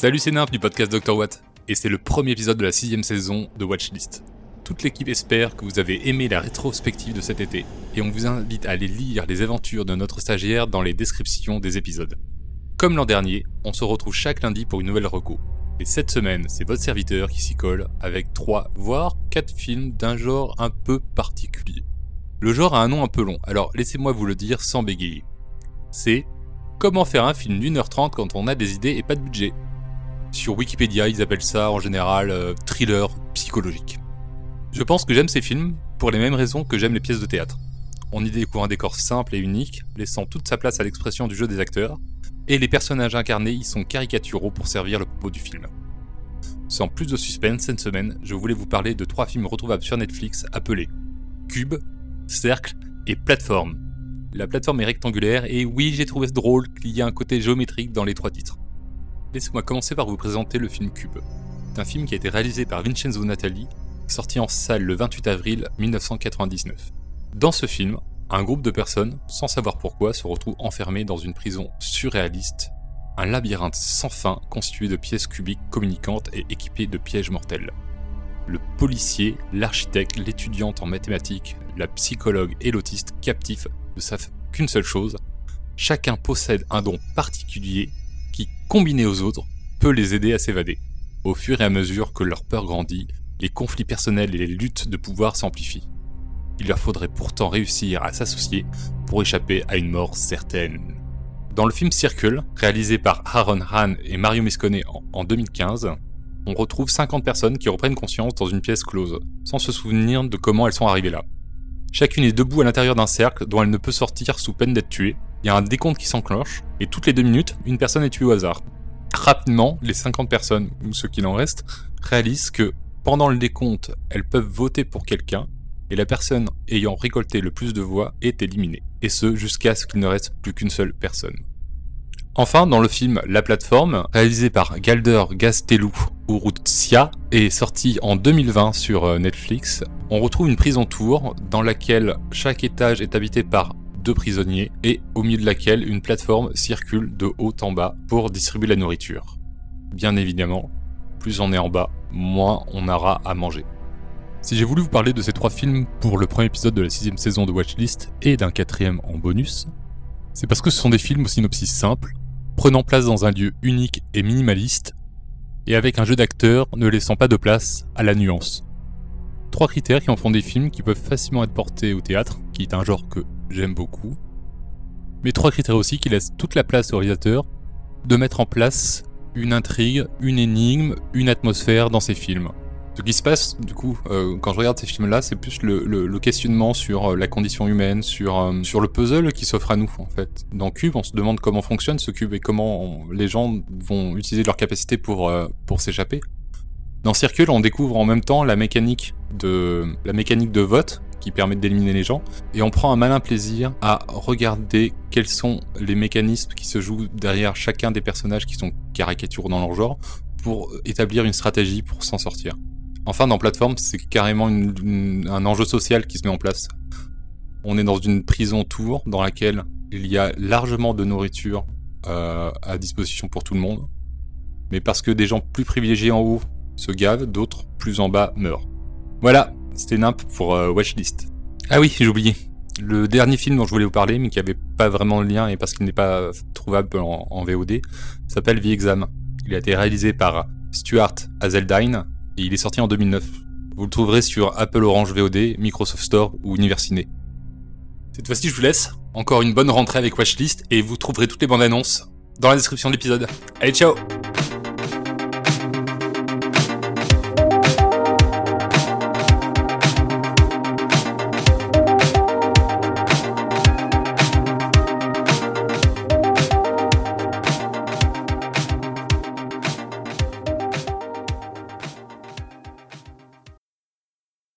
Salut, c'est Nymph du podcast Dr. Watt, et c'est le premier épisode de la sixième saison de Watchlist. Toute l'équipe espère que vous avez aimé la rétrospective de cet été, et on vous invite à aller lire les aventures de notre stagiaire dans les descriptions des épisodes. Comme l'an dernier, on se retrouve chaque lundi pour une nouvelle reco. Et cette semaine, c'est votre serviteur qui s'y colle avec 3 voire 4 films d'un genre un peu particulier. Le genre a un nom un peu long, alors laissez-moi vous le dire sans bégayer. C'est Comment faire un film d'une heure trente quand on a des idées et pas de budget. Sur Wikipédia, ils appellent ça en général euh, thriller psychologique. Je pense que j'aime ces films pour les mêmes raisons que j'aime les pièces de théâtre. On y découvre un décor simple et unique, laissant toute sa place à l'expression du jeu des acteurs, et les personnages incarnés y sont caricaturaux pour servir le propos du film. Sans plus de suspense, cette semaine, je voulais vous parler de trois films retrouvables sur Netflix appelés Cube, Cercle et Plateforme. La plateforme est rectangulaire et oui, j'ai trouvé drôle qu'il y ait un côté géométrique dans les trois titres. Laissez-moi commencer par vous présenter le film Cube. C'est un film qui a été réalisé par Vincenzo Natali, sorti en salle le 28 avril 1999. Dans ce film, un groupe de personnes, sans savoir pourquoi, se retrouve enfermé dans une prison surréaliste, un labyrinthe sans fin constitué de pièces cubiques communicantes et équipées de pièges mortels. Le policier, l'architecte, l'étudiante en mathématiques, la psychologue et l'autiste captifs ne savent qu'une seule chose, chacun possède un don particulier qui, combiné aux autres, peut les aider à s'évader. Au fur et à mesure que leur peur grandit, les conflits personnels et les luttes de pouvoir s'amplifient. Il leur faudrait pourtant réussir à s'associer pour échapper à une mort certaine. Dans le film Circle, réalisé par Aaron Hahn et Mario Moscone en 2015, on retrouve 50 personnes qui reprennent conscience dans une pièce close, sans se souvenir de comment elles sont arrivées là. Chacune est debout à l'intérieur d'un cercle dont elle ne peut sortir sous peine d'être tuée. Il y a un décompte qui s'enclenche, et toutes les deux minutes, une personne est tuée au hasard. Rapidement, les 50 personnes, ou ceux qu'il en reste, réalisent que pendant le décompte, elles peuvent voter pour quelqu'un, et la personne ayant récolté le plus de voix est éliminée, et ce jusqu'à ce qu'il ne reste plus qu'une seule personne. Enfin, dans le film La plateforme, réalisé par Galder Gastelou Urrutia et sorti en 2020 sur euh, Netflix, on retrouve une prison tour dans laquelle chaque étage est habité par deux prisonniers et au milieu de laquelle une plateforme circule de haut en bas pour distribuer la nourriture. Bien évidemment, plus on est en bas, moins on aura à manger. Si j'ai voulu vous parler de ces trois films pour le premier épisode de la sixième saison de Watchlist et d'un quatrième en bonus, c'est parce que ce sont des films au synopsis simple, prenant place dans un lieu unique et minimaliste, et avec un jeu d'acteurs ne laissant pas de place à la nuance. Trois critères qui en font des films qui peuvent facilement être portés au théâtre, qui est un genre que j'aime beaucoup, mais trois critères aussi qui laissent toute la place au réalisateur de mettre en place une intrigue, une énigme, une atmosphère dans ses films. Ce qui se passe, du coup, euh, quand je regarde ces films-là, c'est plus le, questionnement sur euh, la condition humaine, sur, euh, sur le puzzle qui s'offre à nous, en fait. Dans Cube, on se demande comment fonctionne ce cube et comment les gens vont utiliser leur capacité pour, s'échapper. Dans Circle, on découvre en même temps la mécanique de, la mécanique de vote qui permet d'éliminer les gens, et on prend un malin plaisir à regarder quels sont les mécanismes qui se jouent derrière chacun des personnages qui sont caricaturaux dans leur genre, pour établir une stratégie pour s'en sortir. Enfin, dans plateforme, c'est carrément un enjeu social qui se met en place. On est dans une prison tour dans laquelle il y a largement de nourriture euh, à disposition pour tout le monde. Mais parce que des gens plus privilégiés en haut se gavent, d'autres plus en bas meurent. Voilà, c'était Nimp pour euh, Watchlist. Ah oui, j'ai oublié. Le dernier film dont je voulais vous parler, mais qui n'avait pas vraiment de lien et parce qu'il n'est pas trouvable en, VOD, s'appelle The Exam. Il a été réalisé par Stuart Hazeldine il est sorti en 2009. Vous le trouverez sur Apple Orange VOD, Microsoft Store ou Universiné. Cette fois-ci, je vous laisse. Encore une bonne rentrée avec Watchlist et vous trouverez toutes les bandes annonces dans la description de l'épisode. Allez, ciao